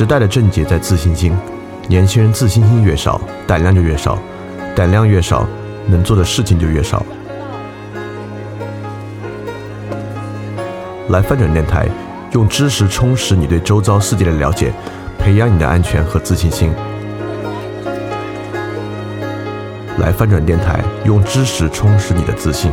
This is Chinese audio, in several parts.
时代的症结在自信心，年轻人自信心越少，胆量就越少，胆量越少，能做的事情就越少。来翻转电台，用知识充实你对周遭世界的了解，培养你的安全和自信心。来翻转电台，用知识充实你的自信。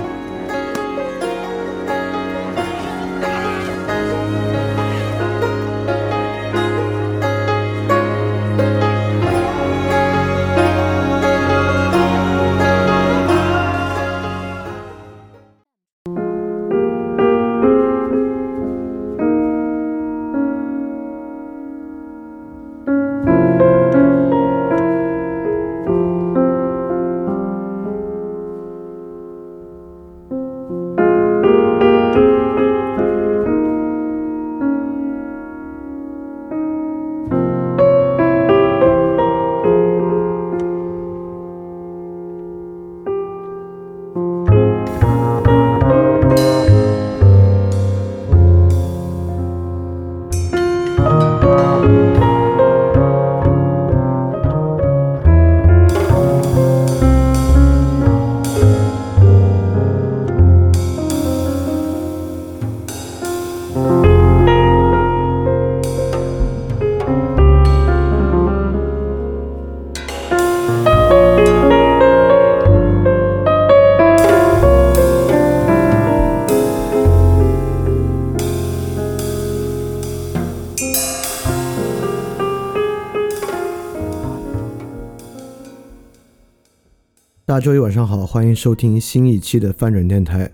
大家周一晚上好，欢迎收听新一期的翻转电台，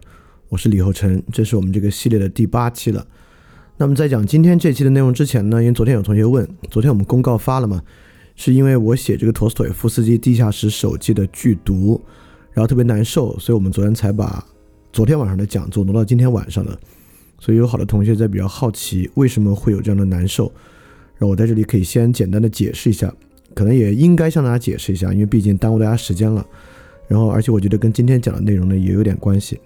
我是李厚成，这是我们这个系列的第八期了。那么在讲今天这期的内容之前呢，因为昨天有同学问，昨天我们公告发了嘛，是因为我写这个陀思妥耶夫斯基《地下室手记》的剧毒，然后特别难受，所以我们昨天才把昨天晚上的讲座挪到今天晚上的。所以有好多同学在比较好奇为什么会有这样的难受，然后我在这里可以先简单的解释一下，可能也应该向大家解释一下，因为毕竟耽误大家时间了。然后，而且我觉得跟今天讲的内容呢也有点关系。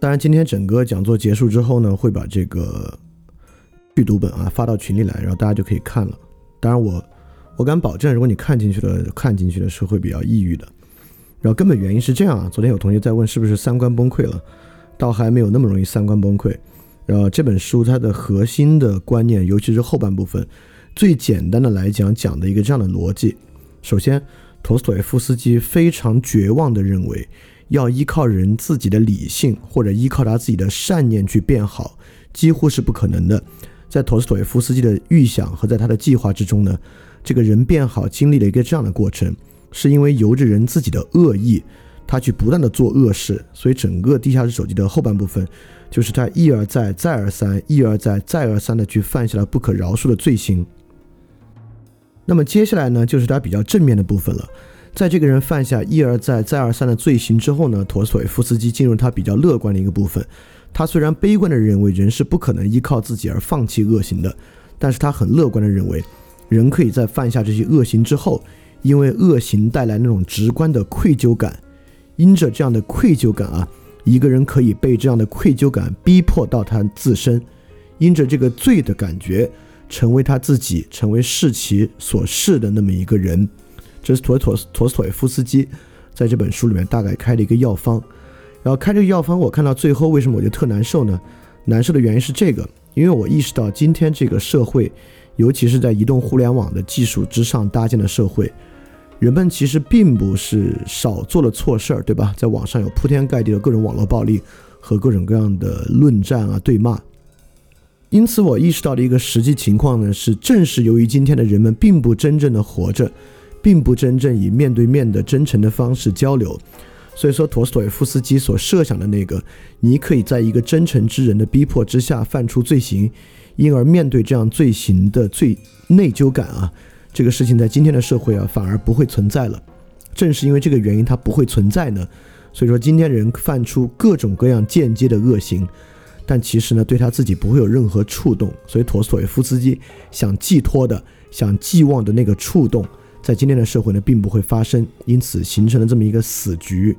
当然，今天整个讲座结束之后呢，会把这个剧读本啊发到群里来，然后大家就可以看了。当然，我我敢保证，如果你看进去了，看进去的是会比较抑郁的。然后根本原因是这样啊，昨天有同学在问是不是三观崩溃了，倒还没有那么容易三观崩溃。然后这本书它的核心的观念，尤其是后半部分，最简单的来讲，讲的一个这样的逻辑：首先。陀思妥耶夫斯基非常绝望地认为，要依靠人自己的理性或者依靠他自己的善念去变好，几乎是不可能的。在陀思妥耶夫斯基的预想和在他的计划之中呢，这个人变好经历了一个这样的过程，是因为由着人自己的恶意，他去不断的做恶事。所以整个地下室手机的后半部分，就是他一而再、再而三、一而再、再而三的去犯下了不可饶恕的罪行。那么接下来呢，就是他比较正面的部分了。在这个人犯下一而再、再而三的罪行之后呢，陀思妥耶夫斯基进入他比较乐观的一个部分。他虽然悲观的认为人是不可能依靠自己而放弃恶行的，但是他很乐观的认为，人可以在犯下这些恶行之后，因为恶行带来那种直观的愧疚感，因着这样的愧疚感啊，一个人可以被这样的愧疚感逼迫到他自身，因着这个罪的感觉。成为他自己，成为视其所视的那么一个人，这是陀陀陀思妥耶夫斯基在这本书里面大概开了一个药方。然后开这个药方，我看到最后为什么我就特难受呢？难受的原因是这个，因为我意识到今天这个社会，尤其是在移动互联网的技术之上搭建的社会，人们其实并不是少做了错事儿，对吧？在网上有铺天盖地的各种网络暴力和各种各样的论战啊、对骂。因此，我意识到的一个实际情况呢，是正是由于今天的人们并不真正的活着，并不真正以面对面的真诚的方式交流，所以说，陀思妥耶夫斯基所设想的那个，你可以在一个真诚之人的逼迫之下犯出罪行，因而面对这样罪行的罪内疚感啊，这个事情在今天的社会啊，反而不会存在了。正是因为这个原因，它不会存在呢，所以说，今天人犯出各种各样间接的恶行。但其实呢，对他自己不会有任何触动，所以陀思妥耶夫斯基想寄托的、想寄望的那个触动，在今天的社会呢，并不会发生，因此形成了这么一个死局。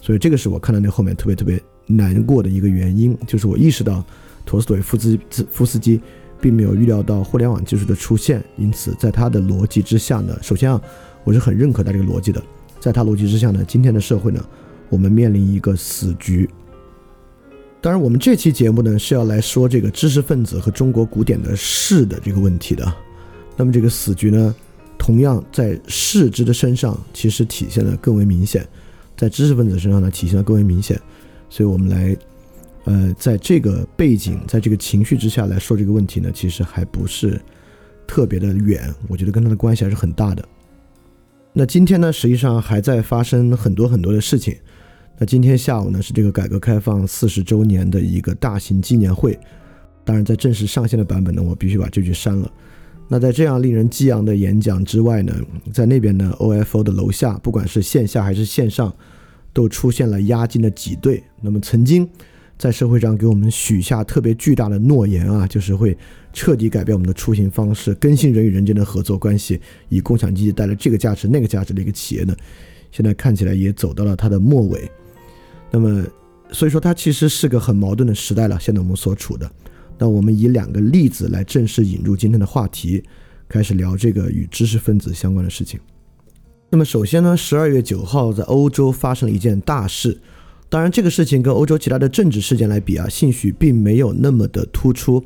所以这个是我看到那后面特别特别难过的一个原因，就是我意识到陀思妥耶夫斯夫斯基并没有预料到互联网技术的出现，因此在他的逻辑之下呢，首先啊，我是很认可他这个逻辑的。在他逻辑之下呢，今天的社会呢，我们面临一个死局。当然，我们这期节目呢是要来说这个知识分子和中国古典的士的这个问题的。那么这个死局呢，同样在士之的身上其实体现的更为明显，在知识分子身上呢体现的更为明显。所以我们来。呃，在这个背景，在这个情绪之下来说这个问题呢，其实还不是特别的远，我觉得跟他的关系还是很大的。那今天呢，实际上还在发生很多很多的事情。那今天下午呢，是这个改革开放四十周年的一个大型纪念会。当然，在正式上线的版本呢，我必须把这句删了。那在这样令人激昂的演讲之外呢，在那边呢，OFO 的楼下，不管是线下还是线上，都出现了押金的挤兑。那么曾经。在社会上给我们许下特别巨大的诺言啊，就是会彻底改变我们的出行方式，更新人与人间的合作关系，以共享经济带来这个价值、那个价值的一个企业呢，现在看起来也走到了它的末尾。那么，所以说它其实是个很矛盾的时代了。现在我们所处的，那我们以两个例子来正式引入今天的话题，开始聊这个与知识分子相关的事情。那么，首先呢，十二月九号在欧洲发生了一件大事。当然，这个事情跟欧洲其他的政治事件来比啊，兴许并没有那么的突出。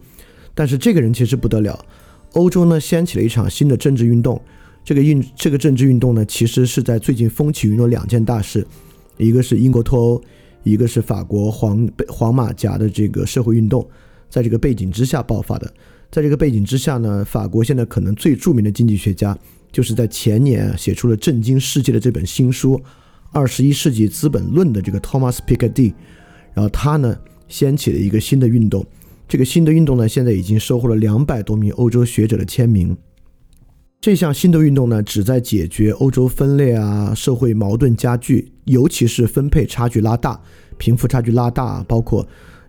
但是这个人其实不得了，欧洲呢掀起了一场新的政治运动。这个运这个政治运动呢，其实是在最近风起云涌两件大事，一个是英国脱欧，一个是法国黄黄马甲的这个社会运动，在这个背景之下爆发的。在这个背景之下呢，法国现在可能最著名的经济学家，就是在前年写出了震惊世界的这本新书。二十一世纪资本论的这个 Thomas Piketty，然后他呢掀起了一个新的运动，这个新的运动呢现在已经收获了两百多名欧洲学者的签名。这项新的运动呢旨在解决欧洲分裂啊、社会矛盾加剧，尤其是分配差距拉大、贫富差距拉大，包括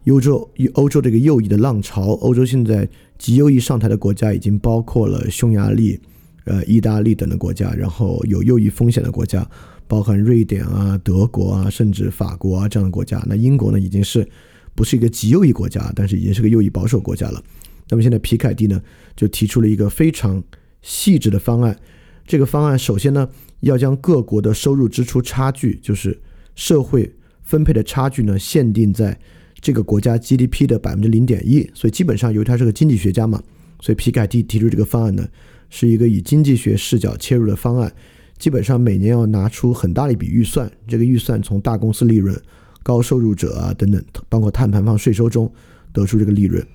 欧洲欧洲这个右翼的浪潮。欧洲现在极右翼上台的国家已经包括了匈牙利、呃意大利等的国家，然后有右翼风险的国家。包含瑞典啊、德国啊，甚至法国啊这样的国家。那英国呢，已经是不是一个极右翼国家，但是已经是个右翼保守国家了。那么现在皮凯蒂呢，就提出了一个非常细致的方案。这个方案首先呢，要将各国的收入支出差距，就是社会分配的差距呢，限定在这个国家 GDP 的百分之零点一。所以基本上，由于他是个经济学家嘛，所以皮凯蒂提出这个方案呢，是一个以经济学视角切入的方案。基本上每年要拿出很大的一笔预算，这个预算从大公司利润、高收入者啊等等，包括碳排放税收中得出这个利润。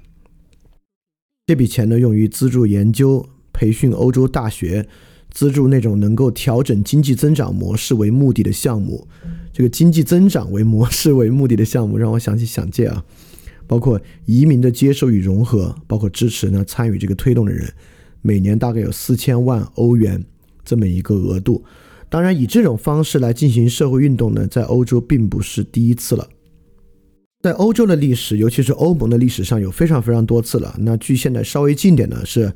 这笔钱呢，用于资助研究、培训欧洲大学，资助那种能够调整经济增长模式为目的的项目。这个经济增长为模式为目的的项目，让我想起想借啊，包括移民的接受与融合，包括支持呢参与这个推动的人，每年大概有四千万欧元。这么一个额度，当然以这种方式来进行社会运动呢，在欧洲并不是第一次了。在欧洲的历史，尤其是欧盟的历史上有非常非常多次了。那距现在稍微近点呢，是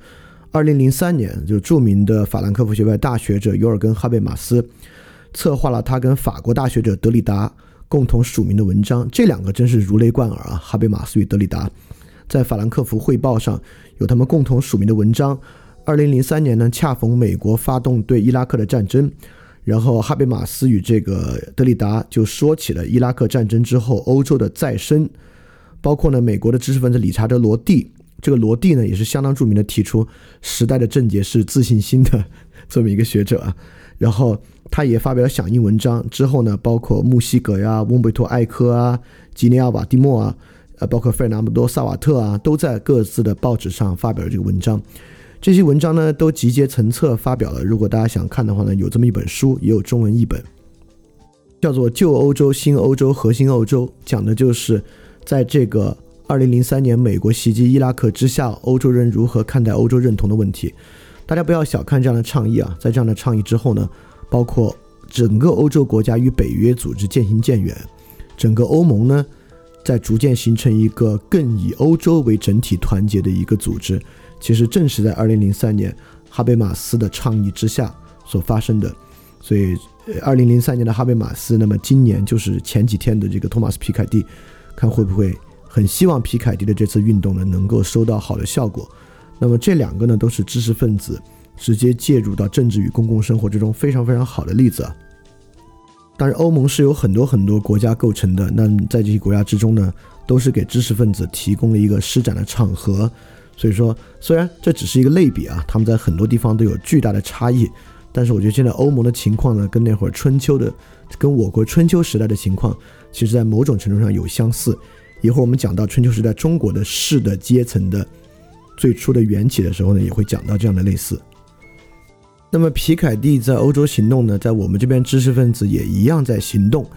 二零零三年，就著名的法兰克福学派大学者尤尔根哈贝马斯策划了他跟法国大学者德里达共同署名的文章。这两个真是如雷贯耳啊！哈贝马斯与德里达在法兰克福汇报上有他们共同署名的文章。二零零三年呢，恰逢美国发动对伊拉克的战争，然后哈贝马斯与这个德里达就说起了伊拉克战争之后欧洲的再生，包括呢美国的知识分子理查德罗蒂，这个罗蒂呢也是相当著名的，提出时代的症结是自信心的 这么一个学者啊，然后他也发表了响应文章，之后呢包括穆西格呀、翁贝托艾科啊、吉尼亚瓦蒂莫啊，呃包括费尔南多萨瓦特啊，都在各自的报纸上发表了这个文章。这些文章呢都集结成册发表了。如果大家想看的话呢，有这么一本书，也有中文译本，叫做《旧欧洲、新欧洲、核心欧洲》，讲的就是在这个2003年美国袭击伊拉克之下，欧洲人如何看待欧洲认同的问题。大家不要小看这样的倡议啊！在这样的倡议之后呢，包括整个欧洲国家与北约组织渐行渐远，整个欧盟呢在逐渐形成一个更以欧洲为整体团结的一个组织。其实正是在二零零三年哈贝马斯的倡议之下所发生的，所以二零零三年的哈贝马斯，那么今年就是前几天的这个托马斯皮凯蒂，看会不会很希望皮凯蒂的这次运动呢能够收到好的效果。那么这两个呢，都是知识分子直接介入到政治与公共生活之中非常非常好的例子啊。当然，欧盟是由很多很多国家构成的，那在这些国家之中呢，都是给知识分子提供了一个施展的场合。所以说，虽然这只是一个类比啊，他们在很多地方都有巨大的差异，但是我觉得现在欧盟的情况呢，跟那会儿春秋的，跟我国春秋时代的情况，其实在某种程度上有相似。一会儿我们讲到春秋时代中国的士的阶层的最初的缘起的时候呢，也会讲到这样的类似。那么皮凯蒂在欧洲行动呢，在我们这边知识分子也一样在行动。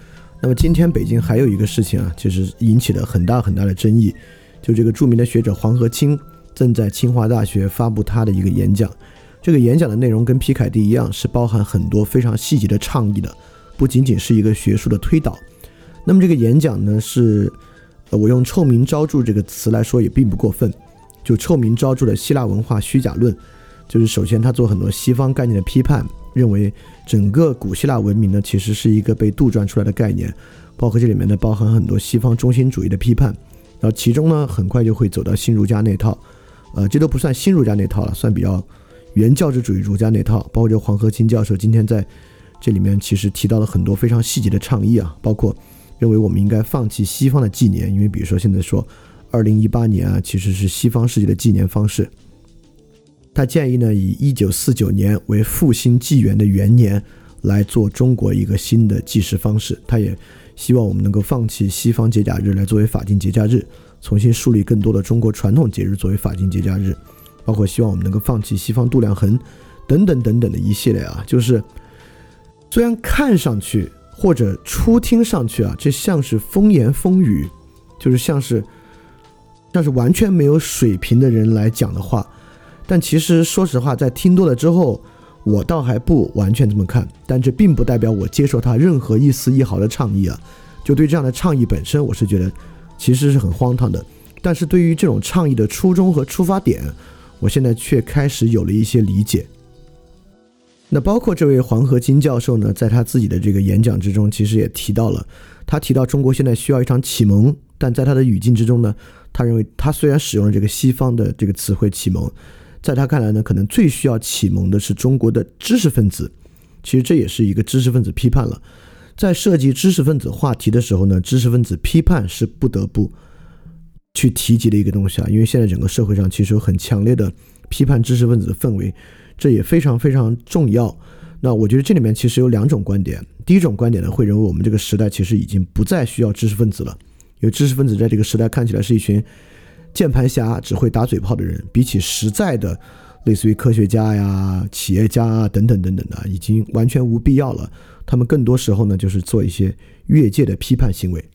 那么今天北京还有一个事情啊，就是引起了很大很大的争议，就这个著名的学者黄河清正在清华大学发布他的一个演讲。这个演讲的内容跟皮凯蒂一样，是包含很多非常细节的倡议的，不仅仅是一个学术的推导。那么这个演讲呢，是我用臭名昭著这个词来说也并不过分，就臭名昭著的希腊文化虚假论。就是首先，他做很多西方概念的批判，认为整个古希腊文明呢，其实是一个被杜撰出来的概念，包括这里面呢包含很多西方中心主义的批判，然后其中呢很快就会走到新儒家那套，呃，这都不算新儒家那套了，算比较原教旨主义儒家那套，包括这黄河清教授今天在这里面其实提到了很多非常细节的倡议啊，包括认为我们应该放弃西方的纪年，因为比如说现在说二零一八年啊，其实是西方世界的纪年方式。他建议呢，以一九四九年为复兴纪元的元年来做中国一个新的计时方式。他也希望我们能够放弃西方节假日来作为法定节假日，重新树立更多的中国传统节日作为法定节假日，包括希望我们能够放弃西方度量衡等等等等的一系列啊。就是虽然看上去或者初听上去啊，这像是风言风语，就是像是像是完全没有水平的人来讲的话。但其实，说实话，在听多了之后，我倒还不完全这么看。但这并不代表我接受他任何一丝一毫的倡议啊。就对这样的倡议本身，我是觉得其实是很荒唐的。但是对于这种倡议的初衷和出发点，我现在却开始有了一些理解。那包括这位黄河金教授呢，在他自己的这个演讲之中，其实也提到了，他提到中国现在需要一场启蒙，但在他的语境之中呢，他认为他虽然使用了这个西方的这个词汇启蒙。在他看来呢，可能最需要启蒙的是中国的知识分子。其实这也是一个知识分子批判了。在涉及知识分子话题的时候呢，知识分子批判是不得不去提及的一个东西啊。因为现在整个社会上其实有很强烈的批判知识分子的氛围，这也非常非常重要。那我觉得这里面其实有两种观点。第一种观点呢，会认为我们这个时代其实已经不再需要知识分子了，因为知识分子在这个时代看起来是一群。键盘侠只会打嘴炮的人，比起实在的，类似于科学家呀、企业家啊等等等等的，已经完全无必要了。他们更多时候呢，就是做一些越界的批判行为。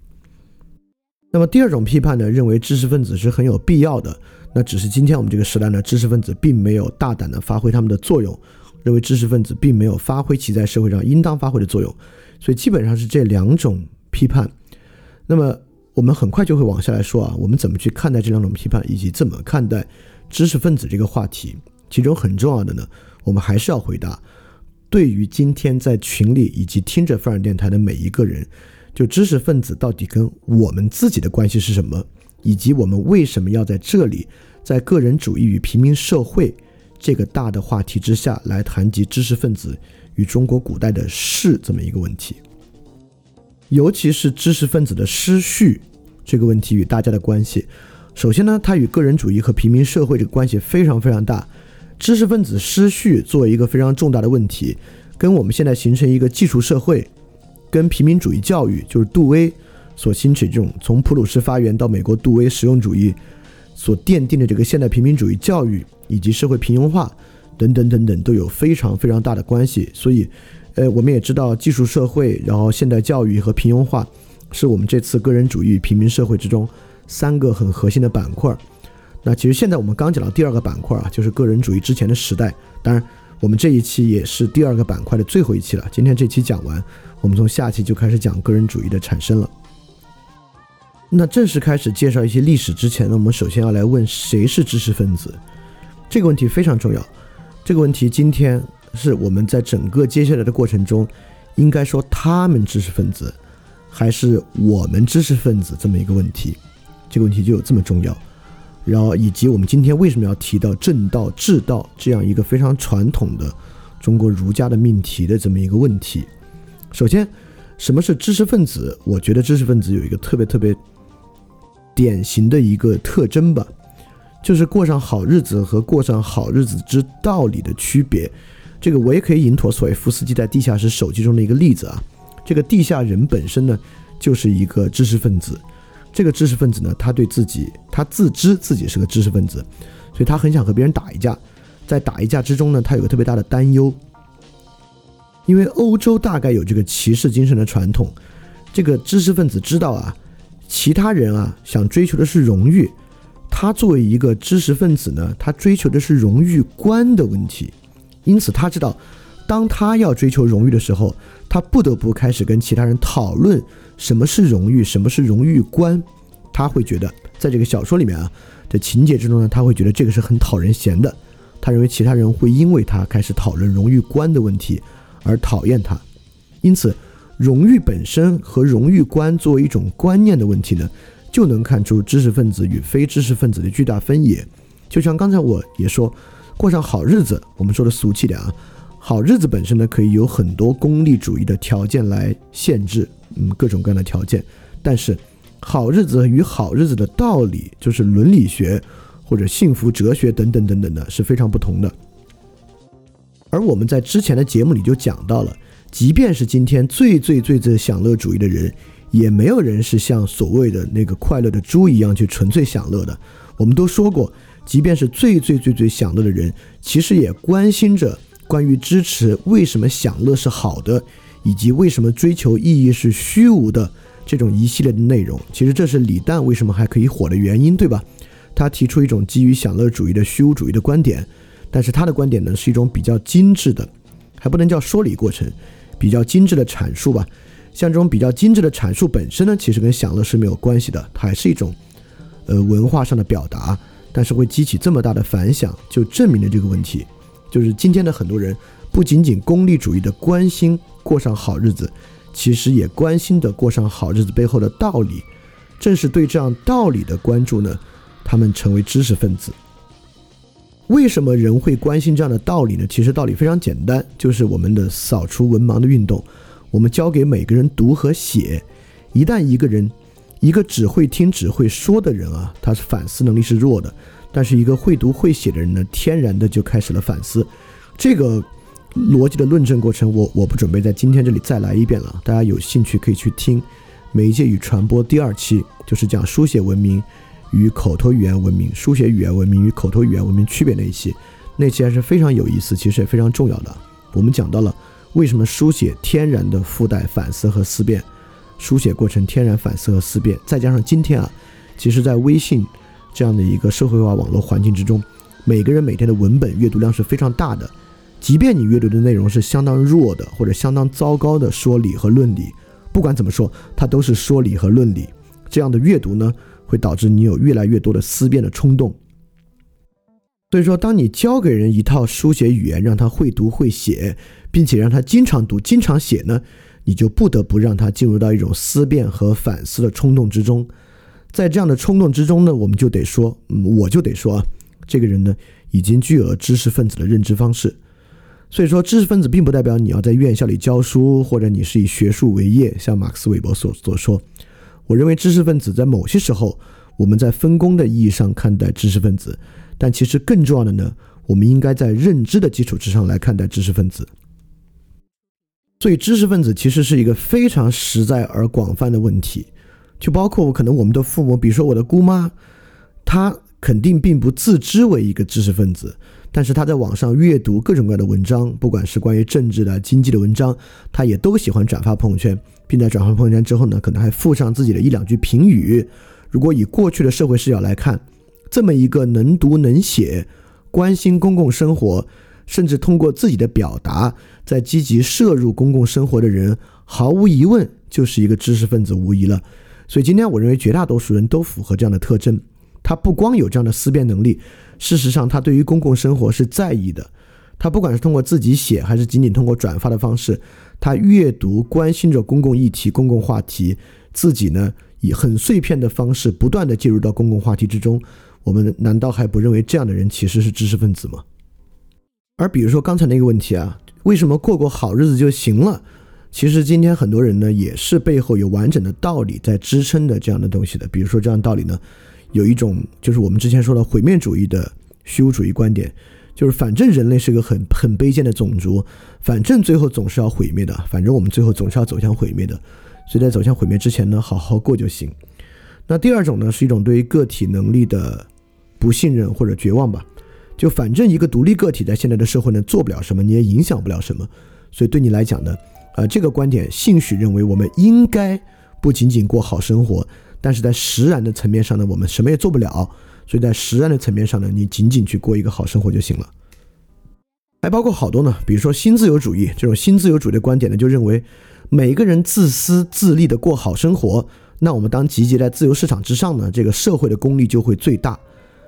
那么第二种批判呢，认为知识分子是很有必要的。那只是今天我们这个时代呢，知识分子并没有大胆的发挥他们的作用，认为知识分子并没有发挥其在社会上应当发挥的作用。所以基本上是这两种批判。那么。我们很快就会往下来说啊，我们怎么去看待这两种批判，以及怎么看待知识分子这个话题。其中很重要的呢，我们还是要回答：对于今天在群里以及听着范儿电台的每一个人，就知识分子到底跟我们自己的关系是什么，以及我们为什么要在这里，在个人主义与平民社会这个大的话题之下来谈及知识分子与中国古代的事这么一个问题。尤其是知识分子的失序这个问题与大家的关系，首先呢，它与个人主义和平民社会这个关系非常非常大。知识分子失序作为一个非常重大的问题，跟我们现在形成一个技术社会，跟平民主义教育，就是杜威所兴起这种从普鲁士发源到美国杜威实用主义所奠定的这个现代平民主义教育以及社会平庸化等等等等，都有非常非常大的关系。所以。呃，我们也知道技术社会，然后现代教育和平庸化，是我们这次个人主义平民社会之中三个很核心的板块。那其实现在我们刚讲到第二个板块啊，就是个人主义之前的时代。当然，我们这一期也是第二个板块的最后一期了。今天这期讲完，我们从下期就开始讲个人主义的产生了。那正式开始介绍一些历史之前呢，我们首先要来问谁是知识分子？这个问题非常重要。这个问题今天。是我们在整个接下来的过程中，应该说他们知识分子，还是我们知识分子这么一个问题，这个问题就有这么重要。然后以及我们今天为什么要提到正道、治道这样一个非常传统的中国儒家的命题的这么一个问题。首先，什么是知识分子？我觉得知识分子有一个特别特别典型的一个特征吧，就是过上好日子和过上好日子之道理的区别。这个我也可以引托索韦夫斯基在《地下室手记》中的一个例子啊。这个地下人本身呢，就是一个知识分子。这个知识分子呢，他对自己，他自知自己是个知识分子，所以他很想和别人打一架。在打一架之中呢，他有个特别大的担忧，因为欧洲大概有这个骑士精神的传统。这个知识分子知道啊，其他人啊想追求的是荣誉，他作为一个知识分子呢，他追求的是荣誉观的问题。因此，他知道，当他要追求荣誉的时候，他不得不开始跟其他人讨论什么是荣誉，什么是荣誉观。他会觉得，在这个小说里面啊的情节之中呢，他会觉得这个是很讨人嫌的。他认为其他人会因为他开始讨论荣誉观的问题而讨厌他。因此，荣誉本身和荣誉观作为一种观念的问题呢，就能看出知识分子与非知识分子的巨大分野。就像刚才我也说。过上好日子，我们说的俗气点啊，好日子本身呢，可以有很多功利主义的条件来限制，嗯，各种各样的条件。但是，好日子与好日子的道理，就是伦理学或者幸福哲学等等等等的，是非常不同的。而我们在之前的节目里就讲到了，即便是今天最最最最享乐主义的人，也没有人是像所谓的那个快乐的猪一样去纯粹享乐的。我们都说过。即便是最最最最享乐的人，其实也关心着关于支持为什么享乐是好的，以及为什么追求意义是虚无的这种一系列的内容。其实这是李诞为什么还可以火的原因，对吧？他提出一种基于享乐主义的虚无主义的观点，但是他的观点呢是一种比较精致的，还不能叫说理过程，比较精致的阐述吧。像这种比较精致的阐述本身呢，其实跟享乐是没有关系的，它还是一种呃文化上的表达。但是会激起这么大的反响，就证明了这个问题，就是今天的很多人不仅仅功利主义的关心过上好日子，其实也关心的过上好日子背后的道理。正是对这样道理的关注呢，他们成为知识分子。为什么人会关心这样的道理呢？其实道理非常简单，就是我们的扫除文盲的运动，我们教给每个人读和写，一旦一个人。一个只会听只会说的人啊，他是反思能力是弱的；但是一个会读会写的人呢，天然的就开始了反思。这个逻辑的论证过程，我我不准备在今天这里再来一遍了。大家有兴趣可以去听《媒介与传播》第二期，就是讲书写文明与口头语言文明、书写语言文明与口头语言文明区别那一期，那期还是非常有意思，其实也非常重要的。我们讲到了为什么书写天然的附带反思和思辨。书写过程天然反思和思辨，再加上今天啊，其实，在微信这样的一个社会化网络环境之中，每个人每天的文本阅读量是非常大的。即便你阅读的内容是相当弱的或者相当糟糕的说理和论理，不管怎么说，它都是说理和论理。这样的阅读呢，会导致你有越来越多的思辨的冲动。所以说，当你教给人一套书写语言，让他会读会写，并且让他经常读、经常写呢？你就不得不让他进入到一种思辨和反思的冲动之中，在这样的冲动之中呢，我们就得说，我就得说啊，这个人呢，已经具有了知识分子的认知方式。所以说，知识分子并不代表你要在院校里教书，或者你是以学术为业，像马克思韦伯所所说。我认为，知识分子在某些时候，我们在分工的意义上看待知识分子，但其实更重要的呢，我们应该在认知的基础之上来看待知识分子。所以，知识分子其实是一个非常实在而广泛的问题，就包括可能我们的父母，比如说我的姑妈，她肯定并不自知为一个知识分子，但是她在网上阅读各种各样的文章，不管是关于政治的、经济的文章，她也都喜欢转发朋友圈，并在转发朋友圈之后呢，可能还附上自己的一两句评语。如果以过去的社会视角来看，这么一个能读能写、关心公共生活。甚至通过自己的表达，在积极摄入公共生活的人，毫无疑问就是一个知识分子，无疑了。所以今天我认为绝大多数人都符合这样的特征。他不光有这样的思辨能力，事实上他对于公共生活是在意的。他不管是通过自己写，还是仅仅通过转发的方式，他阅读、关心着公共议题、公共话题，自己呢以很碎片的方式不断的介入到公共话题之中。我们难道还不认为这样的人其实是知识分子吗？而比如说刚才那个问题啊，为什么过过好日子就行了？其实今天很多人呢，也是背后有完整的道理在支撑的这样的东西的。比如说这样道理呢，有一种就是我们之前说的毁灭主义的虚无主义观点，就是反正人类是个很很卑贱的种族，反正最后总是要毁灭的，反正我们最后总是要走向毁灭的，所以在走向毁灭之前呢，好好过就行。那第二种呢，是一种对于个体能力的不信任或者绝望吧。就反正一个独立个体在现在的社会呢做不了什么，你也影响不了什么，所以对你来讲呢，呃，这个观点兴许认为我们应该不仅仅过好生活，但是在实然的层面上呢，我们什么也做不了，所以在实然的层面上呢，你仅仅去过一个好生活就行了。还包括好多呢，比如说新自由主义这种新自由主义的观点呢，就认为每个人自私自利的过好生活，那我们当集结在自由市场之上呢，这个社会的功利就会最大。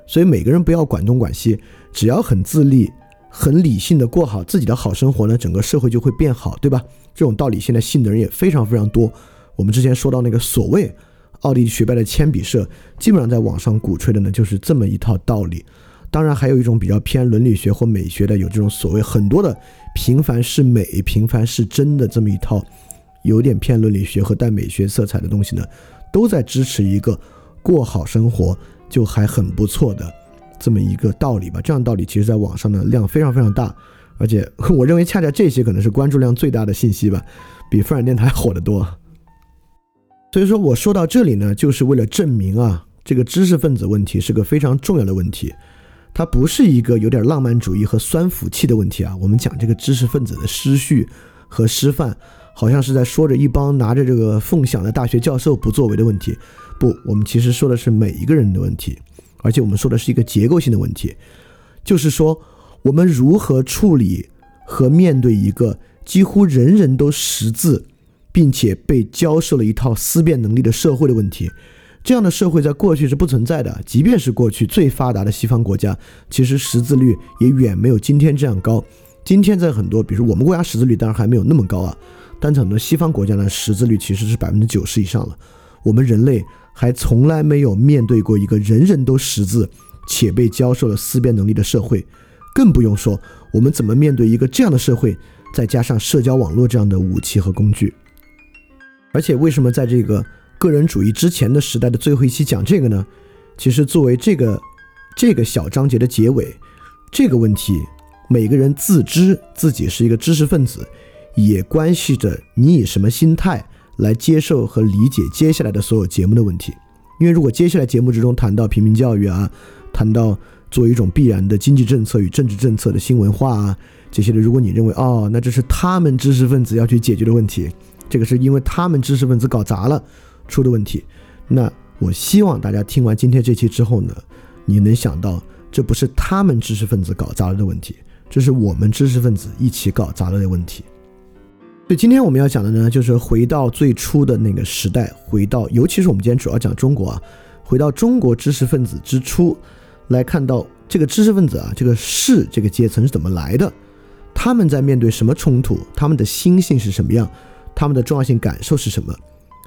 所以每个人不要管东管西，只要很自立、很理性的过好自己的好生活呢，整个社会就会变好，对吧？这种道理现在信的人也非常非常多。我们之前说到那个所谓奥地利学派的铅笔社，基本上在网上鼓吹的呢就是这么一套道理。当然还有一种比较偏伦理学或美学的，有这种所谓很多的平凡是美、平凡是真的这么一套有点偏伦理学和带美学色彩的东西呢，都在支持一个过好生活。就还很不错的这么一个道理吧，这样道理其实在网上呢量非常非常大，而且 我认为恰恰这些可能是关注量最大的信息吧，比富尔电台火得多。所以说我说到这里呢，就是为了证明啊，这个知识分子问题是个非常重要的问题，它不是一个有点浪漫主义和酸腐气的问题啊。我们讲这个知识分子的失序和失范，好像是在说着一帮拿着这个凤响的大学教授不作为的问题。不，我们其实说的是每一个人的问题，而且我们说的是一个结构性的问题，就是说我们如何处理和面对一个几乎人人都识字，并且被教授了一套思辨能力的社会的问题。这样的社会在过去是不存在的，即便是过去最发达的西方国家，其实识字率也远没有今天这样高。今天在很多，比如我们国家识字率当然还没有那么高啊，但在很多西方国家呢，识字率其实是百分之九十以上了。我们人类。还从来没有面对过一个人人都识字且被教授了思辨能力的社会，更不用说我们怎么面对一个这样的社会，再加上社交网络这样的武器和工具。而且，为什么在这个个人主义之前的时代的最后一期讲这个呢？其实，作为这个这个小章节的结尾，这个问题，每个人自知自己是一个知识分子，也关系着你以什么心态。来接受和理解接下来的所有节目的问题，因为如果接下来节目之中谈到平民教育啊，谈到作为一种必然的经济政策与政治政策的新文化啊这些的，如果你认为哦，那这是他们知识分子要去解决的问题，这个是因为他们知识分子搞砸了出的问题，那我希望大家听完今天这期之后呢，你能想到这不是他们知识分子搞砸了的问题，这是我们知识分子一起搞砸了的问题。所以今天我们要讲的呢，就是回到最初的那个时代，回到，尤其是我们今天主要讲中国啊，回到中国知识分子之初，来看到这个知识分子啊，这个士这个阶层是怎么来的，他们在面对什么冲突，他们的心性是什么样，他们的重要性感受是什么，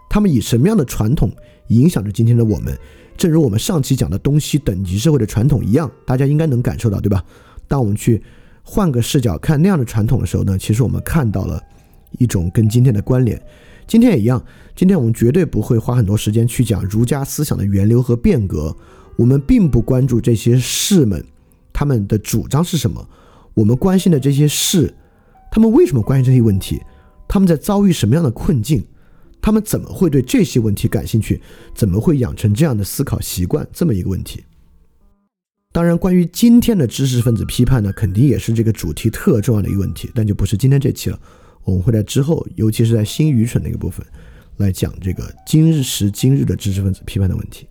他们以什么样的传统影响着今天的我们，正如我们上期讲的东西等级社会的传统一样，大家应该能感受到，对吧？当我们去换个视角看那样的传统的时候呢，其实我们看到了。一种跟今天的关联，今天也一样。今天我们绝对不会花很多时间去讲儒家思想的源流和变革。我们并不关注这些士们他们的主张是什么，我们关心的这些士，他们为什么关心这些问题？他们在遭遇什么样的困境？他们怎么会对这些问题感兴趣？怎么会养成这样的思考习惯？这么一个问题。当然，关于今天的知识分子批判呢，肯定也是这个主题特重要的一个问题，但就不是今天这期了。我们会在之后，尤其是在新愚蠢那个部分，来讲这个今日时今日的知识分子批判的问题。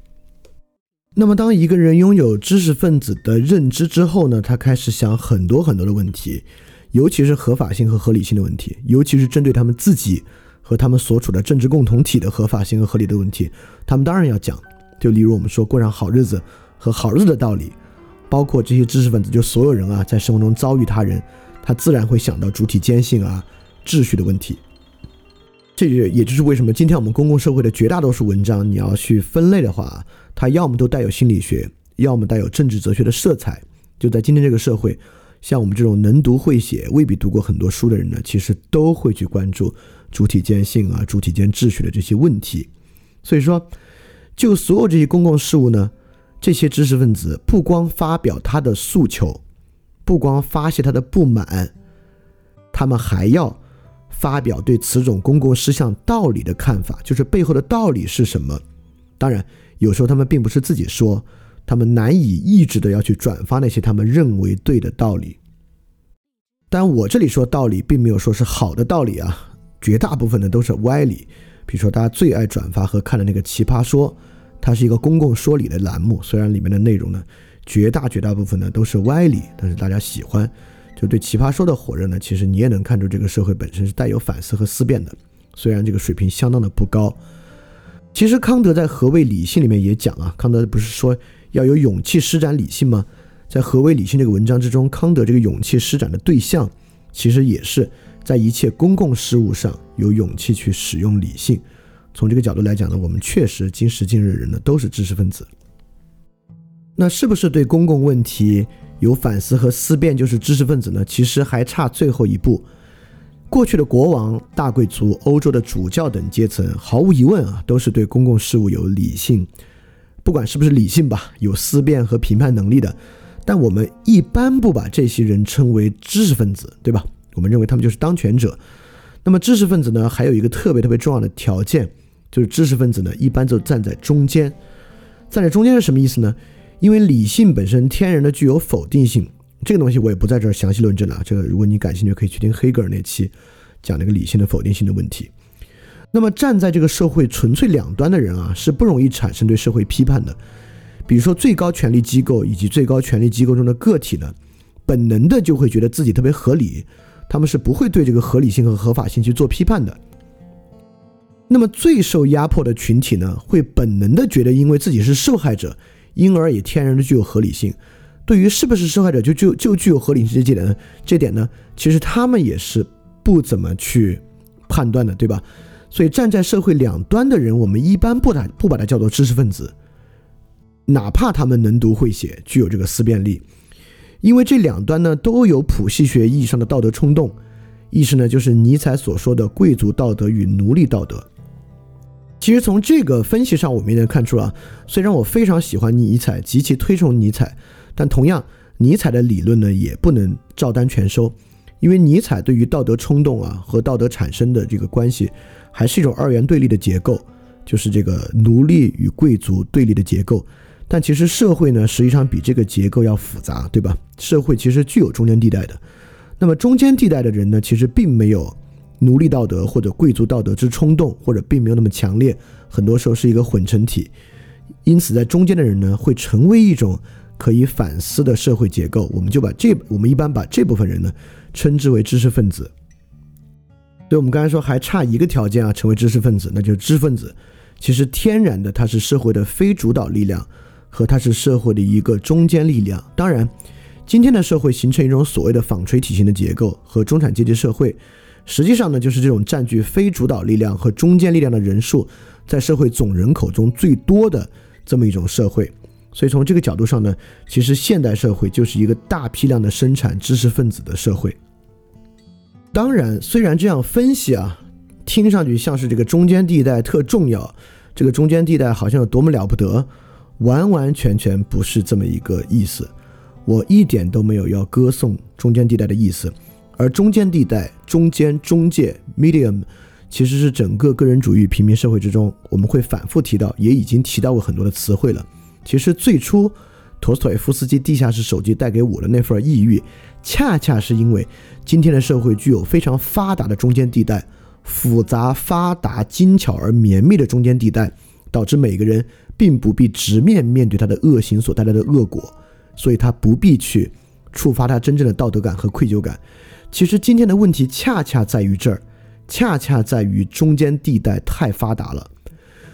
那么，当一个人拥有知识分子的认知之后呢，他开始想很多很多的问题，尤其是合法性和合理性的问题，尤其是针对他们自己和他们所处的政治共同体的合法性和合理的问题，他们当然要讲。就例如我们说过上好日子和好日子的道理，包括这些知识分子，就所有人啊，在生活中遭遇他人，他自然会想到主体坚信啊。秩序的问题，这也也就是为什么今天我们公共社会的绝大多数文章，你要去分类的话，它要么都带有心理学，要么带有政治哲学的色彩。就在今天这个社会，像我们这种能读会写、未必读过很多书的人呢，其实都会去关注主体间性啊、主体间秩序的这些问题。所以说，就所有这些公共事务呢，这些知识分子不光发表他的诉求，不光发泄他的不满，他们还要发表对此种公共事项道理的看法，就是背后的道理是什么。当然，有时候他们并不是自己说。他们难以抑制的要去转发那些他们认为对的道理，但我这里说道理，并没有说是好的道理啊，绝大部分的都是歪理。比如说大家最爱转发和看的那个《奇葩说》，它是一个公共说理的栏目，虽然里面的内容呢，绝大绝大部分呢都是歪理，但是大家喜欢。就对《奇葩说》的火热呢，其实你也能看出这个社会本身是带有反思和思辨的，虽然这个水平相当的不高。其实康德在《何谓理性》里面也讲啊，康德不是说。要有勇气施展理性吗？在何为理性这个文章之中，康德这个勇气施展的对象，其实也是在一切公共事务上有勇气去使用理性。从这个角度来讲呢，我们确实今时今日人呢都是知识分子。那是不是对公共问题有反思和思辨就是知识分子呢？其实还差最后一步。过去的国王、大贵族、欧洲的主教等阶层，毫无疑问啊，都是对公共事务有理性。不管是不是理性吧，有思辨和评判能力的，但我们一般不把这些人称为知识分子，对吧？我们认为他们就是当权者。那么知识分子呢，还有一个特别特别重要的条件，就是知识分子呢一般就站在中间。站在中间是什么意思呢？因为理性本身天然的具有否定性，这个东西我也不在这儿详细论证了。这个如果你感兴趣，可以去听黑格尔那期讲那个理性的否定性的问题。那么站在这个社会纯粹两端的人啊，是不容易产生对社会批判的。比如说最高权力机构以及最高权力机构中的个体呢，本能的就会觉得自己特别合理，他们是不会对这个合理性和合法性去做批判的。那么最受压迫的群体呢，会本能的觉得因为自己是受害者，因而也天然的具有合理性。对于是不是受害者就就就具有合理性这点呢？这点呢，其实他们也是不怎么去判断的，对吧？所以站在社会两端的人，我们一般不把不把它叫做知识分子，哪怕他们能读会写，具有这个思辨力，因为这两端呢都有谱系学意义上的道德冲动，意思呢就是尼采所说的贵族道德与奴隶道德。其实从这个分析上，我们也能看出啊，虽然我非常喜欢尼采，极其推崇尼采，但同样尼采的理论呢也不能照单全收，因为尼采对于道德冲动啊和道德产生的这个关系。还是一种二元对立的结构，就是这个奴隶与贵族对立的结构。但其实社会呢，实际上比这个结构要复杂，对吧？社会其实具有中间地带的。那么中间地带的人呢，其实并没有奴隶道德或者贵族道德之冲动，或者并没有那么强烈。很多时候是一个混成体。因此，在中间的人呢，会成为一种可以反思的社会结构。我们就把这，我们一般把这部分人呢，称之为知识分子。对我们刚才说还差一个条件啊，成为知识分子，那就是知识分子。其实天然的，它是社会的非主导力量，和它是社会的一个中坚力量。当然，今天的社会形成一种所谓的纺锤体型的结构和中产阶级社会，实际上呢，就是这种占据非主导力量和中间力量的人数在社会总人口中最多的这么一种社会。所以从这个角度上呢，其实现代社会就是一个大批量的生产知识分子的社会。当然，虽然这样分析啊，听上去像是这个中间地带特重要，这个中间地带好像有多么了不得，完完全全不是这么一个意思。我一点都没有要歌颂中间地带的意思，而中间地带、中间、中介 （medium） 其实是整个个人主义平民社会之中，我们会反复提到，也已经提到过很多的词汇了。其实最初。陀思妥耶夫斯基地下室手机带给我的那份抑郁，恰恰是因为今天的社会具有非常发达的中间地带，复杂、发达、精巧而绵密的中间地带，导致每个人并不必直面面对他的恶行所带来的恶果，所以他不必去触发他真正的道德感和愧疚感。其实今天的问题恰恰在于这儿，恰恰在于中间地带太发达了，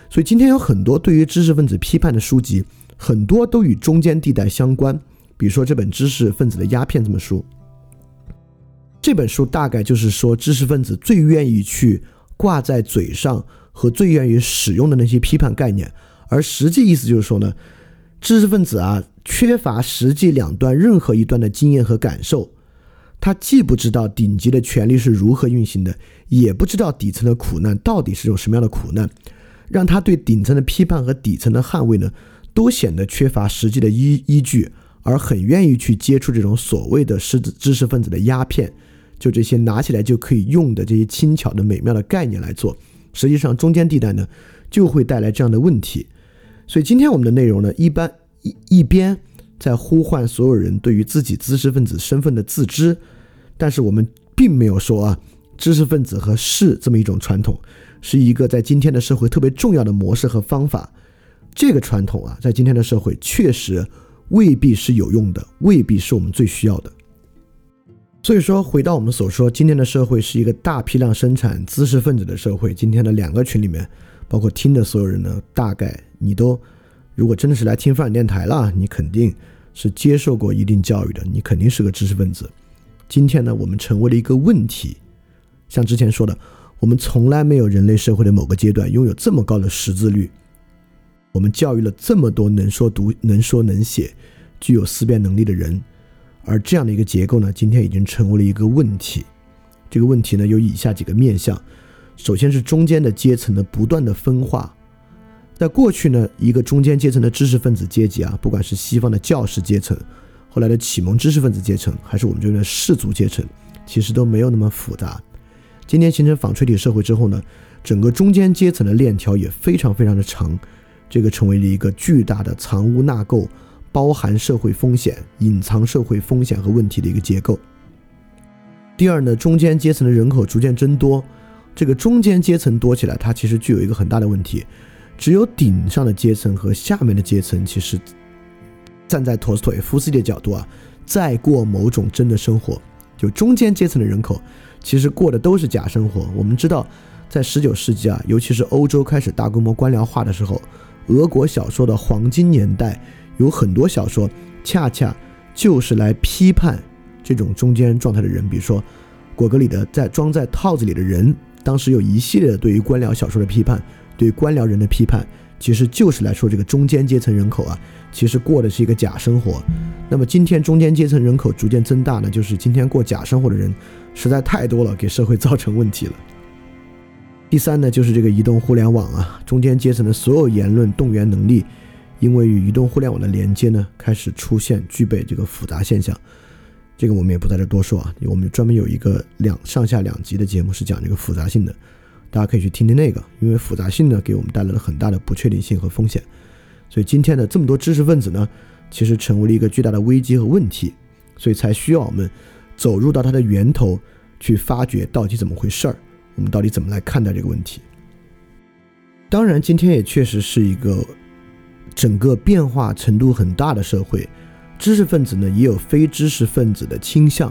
所以今天有很多对于知识分子批判的书籍。很多都与中间地带相关，比如说这本《知识分子的鸦片》这本书。这本书大概就是说，知识分子最愿意去挂在嘴上和最愿意使用的那些批判概念，而实际意思就是说呢，知识分子啊，缺乏实际两端任何一端的经验和感受，他既不知道顶级的权力是如何运行的，也不知道底层的苦难到底是种什么样的苦难，让他对顶层的批判和底层的捍卫呢，都显得缺乏实际的依依据，而很愿意去接触这种所谓的知知识分子的鸦片，就这些拿起来就可以用的这些轻巧的美妙的概念来做，实际上中间地带呢，就会带来这样的问题。所以今天我们的内容呢，一般一一边在呼唤所有人对于自己知识分子身份的自知，但是我们并没有说啊，知识分子和士这么一种传统是一个在今天的社会特别重要的模式和方法。这个传统啊，在今天的社会确实未必是有用的，未必是我们最需要的。所以说，回到我们所说，今天的社会是一个大批量生产知识分子的社会。今天的两个群里面，包括听的所有人呢，大概。你都，如果真的是来听发展电台了，你肯定是接受过一定教育的，你肯定是个知识分子。今天呢，我们成为了一个问题。像之前说的，我们从来没有人类社会的某个阶段拥有这么高的识字率，我们教育了这么多能说读、能说能写、具有思辨能力的人，而这样的一个结构呢，今天已经成为了一个问题。这个问题呢，有以下几个面向：首先是中间的阶层的不断的分化。在过去呢，一个中间阶层的知识分子阶级啊，不管是西方的教师阶层，后来的启蒙知识分子阶层，还是我们这边的士族阶层，其实都没有那么复杂。今天形成纺锤体社会之后呢，整个中间阶层的链条也非常非常的长，这个成为了一个巨大的藏污纳垢、包含社会风险、隐藏社会风险和问题的一个结构。第二呢，中间阶层的人口逐渐增多，这个中间阶层多起来，它其实具有一个很大的问题。只有顶上的阶层和下面的阶层，其实站在陀思妥耶夫斯基的角度啊，在过某种真的生活。就中间阶层的人口，其实过的都是假生活。我们知道，在十九世纪啊，尤其是欧洲开始大规模官僚化的时候，俄国小说的黄金年代，有很多小说恰恰就是来批判这种中间状态的人。比如说，果戈里的《在装在套子里的人》，当时有一系列的对于官僚小说的批判。对官僚人的批判，其实就是来说这个中间阶层人口啊，其实过的是一个假生活。那么今天中间阶层人口逐渐增大呢，就是今天过假生活的人实在太多了，给社会造成问题了。第三呢，就是这个移动互联网啊，中间阶层的所有言论动员能力，因为与移动互联网的连接呢，开始出现具备这个复杂现象。这个我们也不在这多说啊，我们专门有一个两上下两集的节目是讲这个复杂性的。大家可以去听听那个，因为复杂性呢给我们带来了很大的不确定性和风险，所以今天的这么多知识分子呢，其实成为了一个巨大的危机和问题，所以才需要我们走入到它的源头去发掘到底怎么回事儿，我们到底怎么来看待这个问题。当然，今天也确实是一个整个变化程度很大的社会，知识分子呢也有非知识分子的倾向。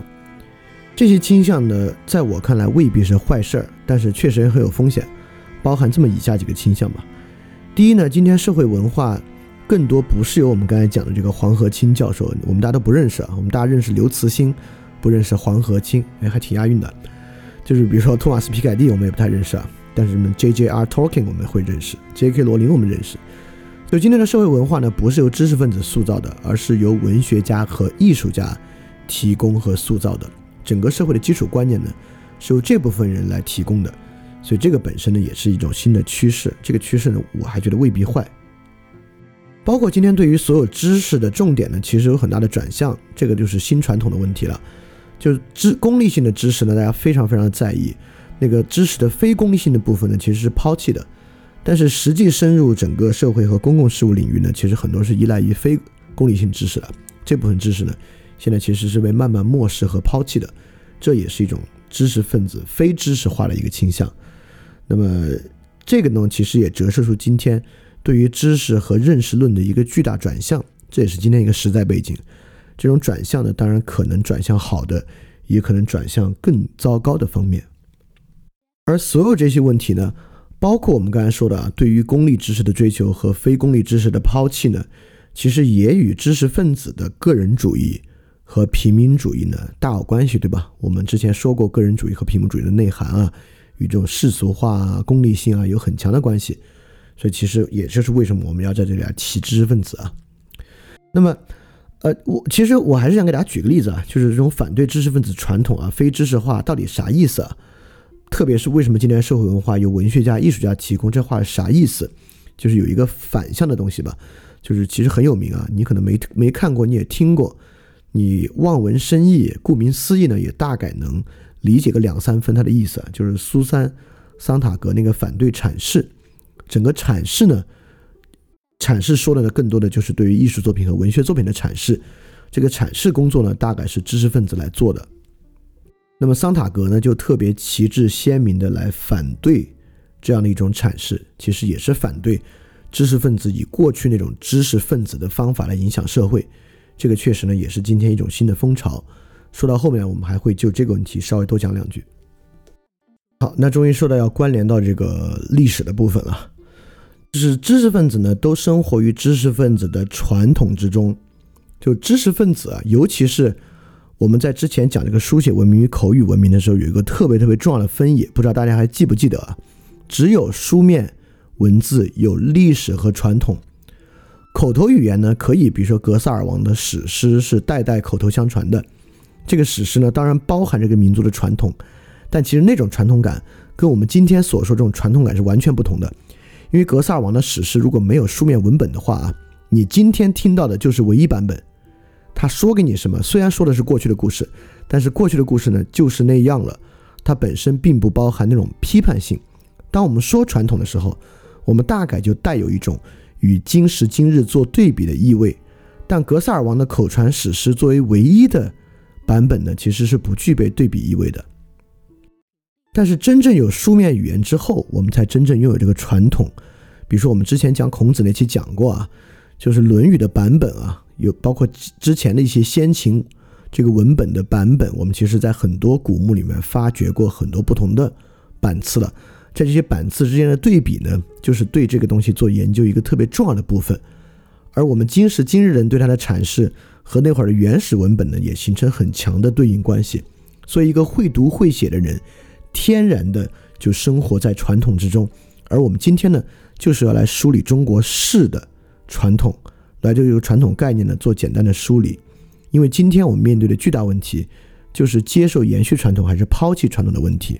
这些倾向呢，在我看来未必是坏事儿，但是确实也很有风险，包含这么以下几个倾向吧。第一呢，今天社会文化更多不是由我们刚才讲的这个黄河清教授，我们大家都不认识啊。我们大家认识刘慈欣，不认识黄河清，哎，还挺押韵的。就是比如说托马斯皮凯蒂，我们也不太认识啊。但是什么 J.J.R. Tolkien 我们会认识，J.K. 罗琳我们认识。就今天的社会文化呢，不是由知识分子塑造的，而是由文学家和艺术家提供和塑造的。整个社会的基础观念呢，是由这部分人来提供的，所以这个本身呢，也是一种新的趋势。这个趋势呢，我还觉得未必坏。包括今天对于所有知识的重点呢，其实有很大的转向，这个就是新传统的问题了。就是知功利性的知识呢，大家非常非常在意，那个知识的非功利性的部分呢，其实是抛弃的。但是实际深入整个社会和公共事务领域呢，其实很多是依赖于非功利性知识的这部分知识呢。现在其实是被慢慢漠视和抛弃的，这也是一种知识分子非知识化的一个倾向。那么这个呢，其实也折射出今天对于知识和认识论的一个巨大转向，这也是今天一个时代背景。这种转向呢，当然可能转向好的，也可能转向更糟糕的方面。而所有这些问题呢，包括我们刚才说的啊，对于功利知识的追求和非功利知识的抛弃呢，其实也与知识分子的个人主义。和平民主义呢大有关系，对吧？我们之前说过，个人主义和平民主义的内涵啊，与这种世俗化、啊、功利性啊有很强的关系。所以其实也就是为什么我们要在这里啊提知识分子啊。那么，呃，我其实我还是想给大家举个例子啊，就是这种反对知识分子传统啊、非知识化到底啥意思啊？特别是为什么今天社会文化由文学家、艺术家提供，这话是啥意思？就是有一个反向的东西吧，就是其实很有名啊，你可能没没看过，你也听过，你望文生义，顾名思义呢，也大概能理解个两三分它的意思啊，就是苏珊·桑塔格那个反对阐释，整个阐释呢，阐释说的呢，更多的就是对于艺术作品和文学作品的阐释，这个阐释工作呢，大概是知识分子来做的。那么桑塔格呢，就特别旗帜鲜明的来反对这样的一种阐释，其实也是反对知识分子以过去那种知识分子的方法来影响社会。这个确实呢，也是今天一种新的风潮。说到后面，我们还会就这个问题稍微多讲两句。好，那终于说到要关联到这个历史的部分了，就是知识分子呢，都生活于知识分子的传统之中。就知识分子啊，尤其是。我们在之前讲这个书写文明与口语文明的时候，有一个特别特别重要的分野，不知道大家还记不记得啊？只有书面文字有历史和传统，口头语言呢，可以比如说格萨尔王的史诗是代代口头相传的，这个史诗呢，当然包含这个民族的传统，但其实那种传统感跟我们今天所说这种传统感是完全不同的，因为格萨尔王的史诗如果没有书面文本的话啊，你今天听到的就是唯一版本。他说给你什么？虽然说的是过去的故事，但是过去的故事呢，就是那样了。它本身并不包含那种批判性。当我们说传统的时候，我们大概就带有一种与今时今日做对比的意味。但格萨尔王的口传史诗作为唯一的版本呢，其实是不具备对比意味的。但是真正有书面语言之后，我们才真正拥有这个传统。比如说我们之前讲孔子那期讲过啊，就是《论语》的版本啊。有包括之前的一些先秦这个文本的版本，我们其实在很多古墓里面发掘过很多不同的版次了。在这些版次之间的对比呢，就是对这个东西做研究一个特别重要的部分。而我们今时今日人对它的阐释和那会儿的原始文本呢，也形成很强的对应关系。所以，一个会读会写的人，天然的就生活在传统之中。而我们今天呢，就是要来梳理中国式的传统。来就由传统概念呢做简单的梳理，因为今天我们面对的巨大问题就是接受延续传统还是抛弃传统的问题。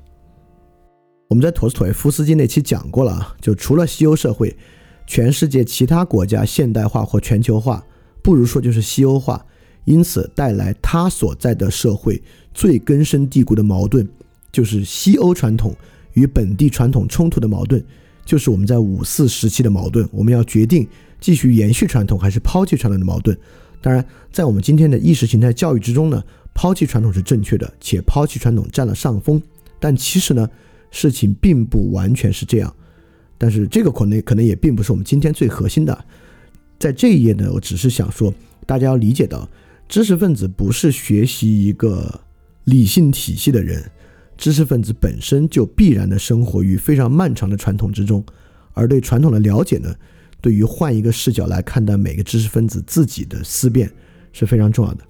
我们在陀思妥耶夫斯基那期讲过了啊，就除了西欧社会，全世界其他国家现代化或全球化，不如说就是西欧化，因此带来他所在的社会最根深蒂固的矛盾，就是西欧传统与本地传统冲突的矛盾，就是我们在五四时期的矛盾，我们要决定。继续延续传统还是抛弃传统的矛盾？当然，在我们今天的意识形态教育之中呢，抛弃传统是正确的，且抛弃传统占了上风。但其实呢，事情并不完全是这样。但是这个可能可能也并不是我们今天最核心的。在这一页呢，我只是想说，大家要理解到，知识分子不是学习一个理性体系的人，知识分子本身就必然的生活于非常漫长的传统之中，而对传统的了解呢？对于换一个视角来看待每个知识分子自己的思辨是非常重要的。